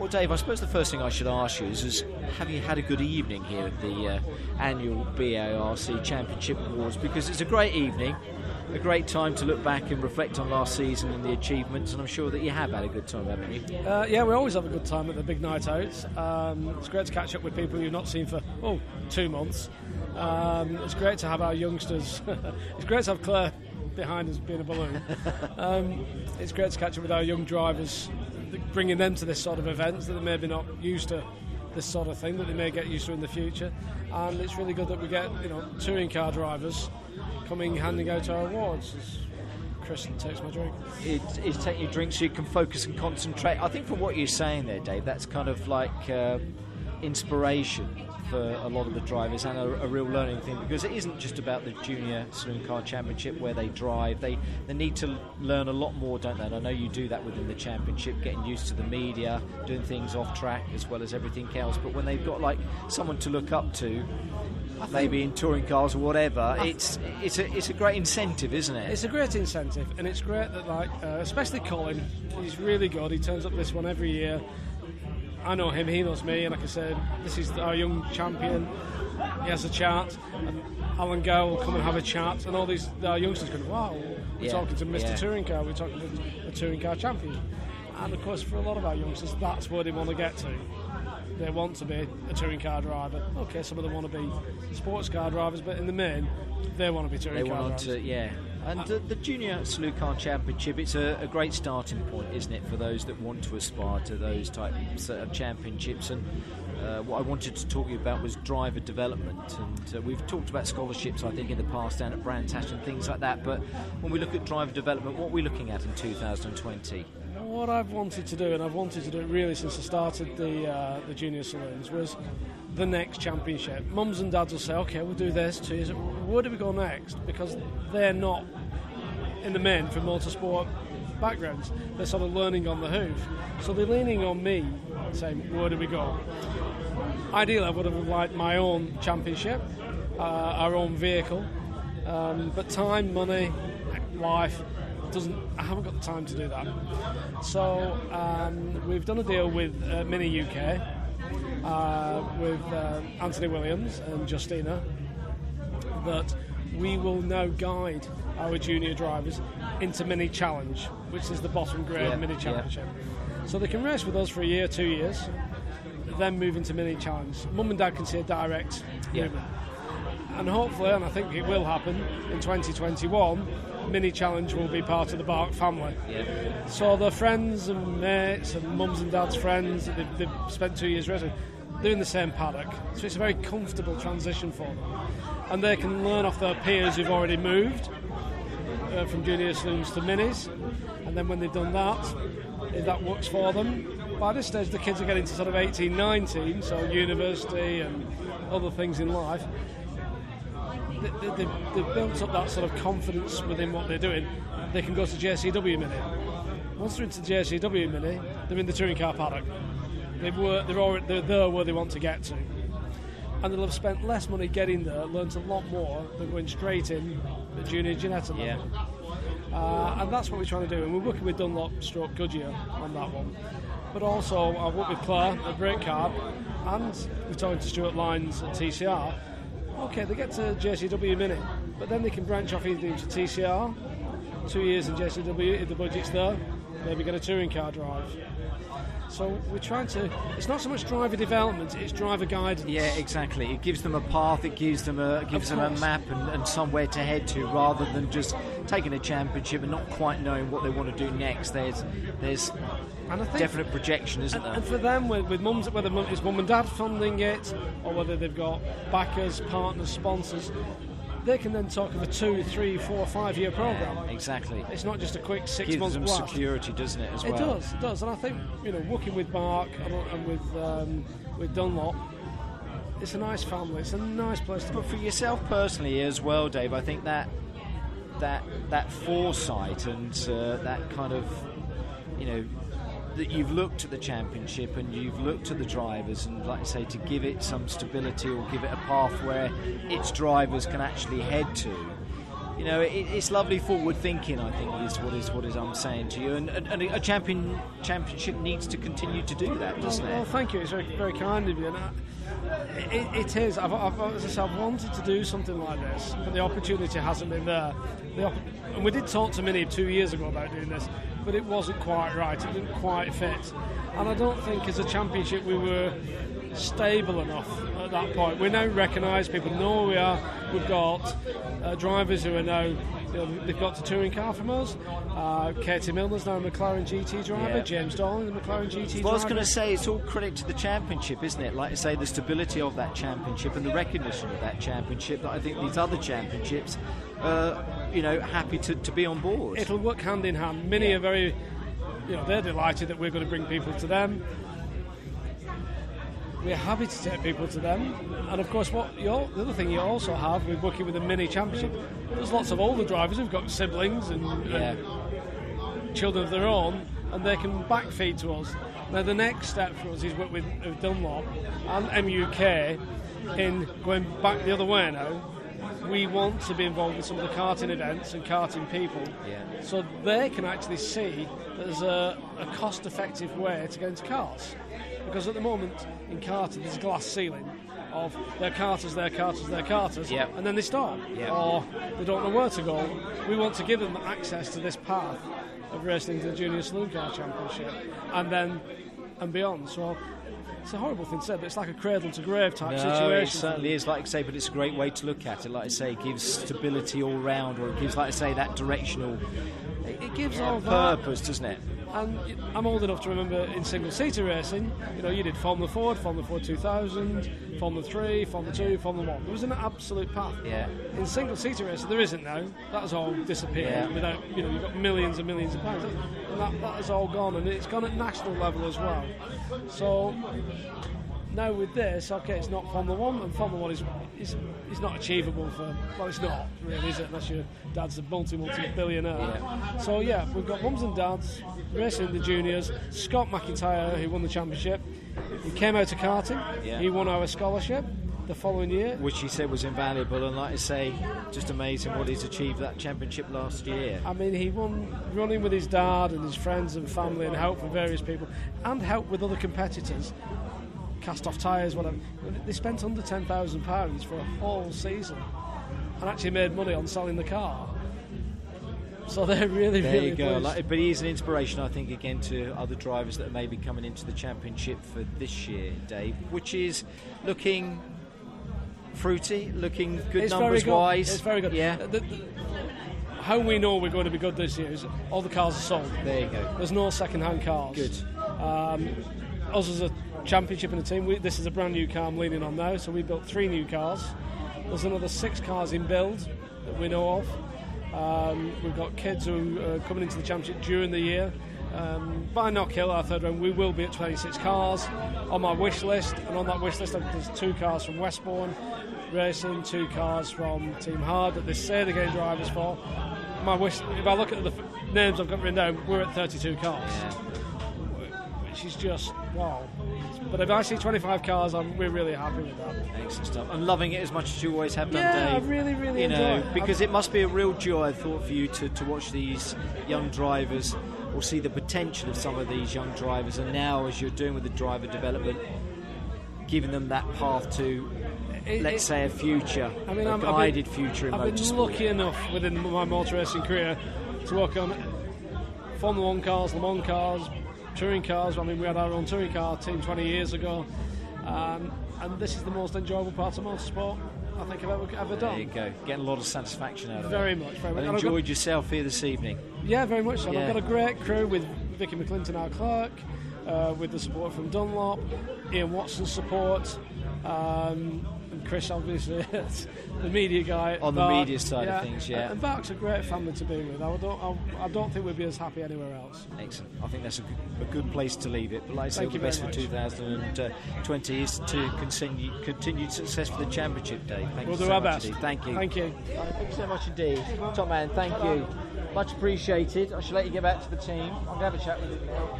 Well, Dave, I suppose the first thing I should ask you is, is have you had a good evening here at the uh, annual BARC Championship Awards? Because it's a great evening, a great time to look back and reflect on last season and the achievements, and I'm sure that you have had a good time, haven't you? Uh, yeah, we always have a good time at the big night out. Um, it's great to catch up with people you've not seen for, oh, two months. Um, it's great to have our youngsters. it's great to have Claire behind us being a balloon. Um, it's great to catch up with our young drivers bringing them to this sort of events that they maybe not used to this sort of thing that they may get used to in the future. And it's really good that we get you know touring car drivers coming handing out our awards. Chris takes my drink. It's taking your drink so you can focus and concentrate. I think from what you're saying there, Dave, that's kind of like uh, inspiration for a lot of the drivers and a, a, real learning thing because it isn't just about the junior saloon car championship where they drive. They they need to learn a lot more, don't they? And I know you do that within the championship, getting used to the media, doing things off track as well as everything else. But when they've got like someone to look up to. Maybe in touring cars or whatever, it's it's a it's a great incentive, isn't it? It's a great incentive, and it's great that like uh, especially Colin, he's really good. He turns up this one every year I know him, he knows me, and like I said, this is our young champion. He has a chart, and Alan Gow will come and have a chat, and all these our youngsters going, wow, we're yeah, talking to Mr. Yeah. Touring Car, we're talking to a touring car champion. And of course, for a lot of our youngsters, that's where they want to get to. They want to be a touring car driver. Okay, some of them want to be sports car drivers, but in the main, they want to be touring they car want drivers. To, yeah, and the, the Junior Car Championship, it's a, a, great starting point, isn't it, for those that want to aspire to those types of championships. And uh, what I wanted to talk to you about was driver development. And uh, we've talked about scholarships, I think, in the past down at Brands Hatch and things like that. But when we look at driver development, what are we looking at in 2020? What I've wanted to do, and I've wanted to do it really since I started the uh, the junior saloons, was the next championship. Mums and dads will say, okay, we'll do this two years. Where do we go next? Because they're not in the main from motorsport backgrounds. They're sort of learning on the hoof. So they're leaning on me, saying, where do we go? Ideally, I would have liked my own championship, uh, our own vehicle. Um, but time, money, life doesn't. I haven't got the time to do that. So um, we've done a deal with uh, Mini UK uh, with uh, Anthony Williams and Justina that we will now guide our junior drivers into Mini Challenge, which is the bottom grade yeah, Mini Championship. Yeah. So they can race with us for a year, two years, then move into Mini Challenge. Mum and Dad can see a direct yeah. movement. And hopefully, and I think it will happen in 2021, Mini Challenge will be part of the BARC family. Yeah. So the friends and mates and mums and dads' friends that they've, they've spent two years racing, they're in the same paddock. So it's a very comfortable transition for them. And they can learn off their peers who've already moved uh, from junior saloons to minis. And then when they've done that, if that works for them, by this stage the kids are getting to sort of 18, 19, so university and other things in life they, they, they've built up that sort of confidence within what they're doing. They can go to JCW Mini. Once they're into JCW Mini, they're in the touring car paddock. They've they're, already, they're there where they want to get to. And they'll have spent less money getting there, learnt a lot more than going straight in at junior Ginetta yeah. Uh, and that's what we're trying to do. And we're working with Dunlop Stroke Goodyear on that one. But also, I've worked with Claire at Brake Car, and we're talking to Stuart Lines at TCR okay, they get to JCW Mini, but then they can branch off either into TCR, two years in JCW if the budget's there, maybe get a touring car drive. So we're trying to. It's not so much driver development; it's driver guidance. Yeah, exactly. It gives them a path. It gives them a gives them a map and, and, somewhere to head to, rather than just taking a championship and not quite knowing what they want to do next. There's there's and I think, definite projection, isn't and, there? And for them, with, with mums, whether it's mum and dad funding it, or whether they've got backers, partners, sponsors, they can then talk of a two, three, four, five year program. Exactly. It's not just a quick six Gives months them blast. security, doesn't it? As it well. does. It does. And I think you know, working with BARC and, and with um, with Dunlop. It's a nice family. It's a nice place to. But for yourself personally as well, Dave, I think that that that foresight and uh, that kind of you know that you've looked at the championship and you've looked at the drivers and, like I say, to give it some stability or give it a path where its drivers can actually head to. you know, it, it's lovely forward thinking. I think is what is what is I'm saying to you, and, and, and a champion championship needs to continue to do that, doesn't well, it? Well, thank you. It's very, very kind of you. And I, it, it is. I've, I've, as I said, I've wanted to do something like this, but the opportunity hasn't been there. The and we did talk to Mini two years ago about doing this, but it wasn't quite right. It didn't quite fit. And I don't think as a championship we were stable enough at that point. We now recognise people know we are. We've got uh, drivers who are now you know, they've got the touring car from us. Uh, Katie Milner's now a McLaren GT driver. Yeah. James Darling, the McLaren GT driver. Well, I was going to say it's all credit to the championship, isn't it? Like I say, the stability of that championship and the recognition of that championship. That I think these other championships, uh, you know, happy to, to be on board. It'll work hand in hand. Many Yeah. are very, you know, they're delighted that we're going to bring people to them. We're happy to take people to them, and of course, what the other thing you also have with working with the mini championship, there's lots of older drivers who've got siblings and, and children of their own, and they can backfeed to us. Now, the next step for us is work with, with Dunlop and MUK in going back the other way now. We want to be involved in some of the karting events and karting people Yeah. so they can actually see that there's a, a cost effective way to get into cars. Because at the moment in karting, there's a glass ceiling of their karters, their karters, their karters, Yeah. and then they stop. Yeah. Or they don't know where to go. We want to give them access to this path of racing to the Junior Saloon Car Championship and then and beyond. So it's a horrible thing to say, but it's like a cradle to grave type no, situation. it certainly is. Like I say, but it's a great way to look at it. Like I say, it gives stability all round, or it gives, like I say, that directional It, gives all that. purpose, doesn't it? And I'm old enough to remember in single seater racing, you know, you did Formula Ford, Formula Ford 2000, Formula 3, Formula 2, Formula 1. There was an absolute path. Yeah. In single seater racing, there isn't now. That has all disappeared Yeah. without, you know, you've got millions and millions of pounds. And that, that has all gone, and it's gone at national level as well. So now with this, okay, it's not Formula One, and Formula One is is, is not achievable for well, it's not really, is it? Unless your dad's a multi multi billionaire. So yeah, we've got mums and dads racing the juniors. Scott McIntyre, who won the championship, he came out of karting. Yeah. He won our scholarship the following year. Which he said was invaluable, and like I say, just amazing what he's achieved that championship last year. I mean, he won running with his dad and his friends and family, and help from various people, and help with other competitors. Cast off tyres, whatever. They spent under ten thousand pounds for a whole season, and actually made money on selling the car. So they're really, There really you go. Like, but he is an inspiration, I think, again to other drivers that may be coming into the championship for this year, Dave, which is looking fruity, looking good it's numbers good. wise. It's very good. Yeah. The- the- how we know we're going to be good this year is all the cars are sold. There you go. There's no second-hand cars. Good. Um, us as a championship and a team, we, this is a brand new car I'm leaning on now, so we built three new cars. There's another six cars in build that we know of. Um, we've got kids who are coming into the championship during the year. Um, by Knockhill, our third round, we will be at 26 cars on my wish list, and on that wish list, there's two cars from Westbourne Racing, two cars from Team Hard that they say they're getting drivers for. My wish, if I look at the names I've got written down, we're at 32 cars which is just wow. But if I see 25 cars, I'm, we're really happy with that. Excellent stuff. I'm loving it as much as you always have done, Yeah, I Dave. really, really you know, because it must be a real joy, I thought, for you to, to watch these young drivers or see the potential of some of these young drivers. And now, as you're doing with the driver development, giving them that path to, It- let's it- say, a future, I mean, a I'm, guided been, future in I've been lucky enough within my motor racing career to work on Formula One cars, Le Mans cars, touring cars. I mean, we had our own touring car team 20 years ago, um, and this is the most enjoyable part of motorsport I think I've ever, ever done. There you go. Getting a lot of satisfaction out of it. Very it. much, very much. And I've got- enjoyed yourself here this evening. Yeah, very much so. Yeah. I've got a great crew with Vicky McClinton, our clerk, uh, with the support from Dunlop, Ian Watson's support, um, and Chris, obviously, the media guy. On the BARC, media side of things, yeah. And BARC's a great family to be with. I don't, I, I don't think we'd be as happy anywhere else. Excellent. I think that's a good, a good place to leave it. But like I say, all the best for very 2020 is to continue continued success for the championship day. Thank We'll you do so our much best. indeed. Thank you. Thank you. Thank you so much indeed. Top man, thank you. Much appreciated. I shall let you get back to the team. I'll have a chat with you now.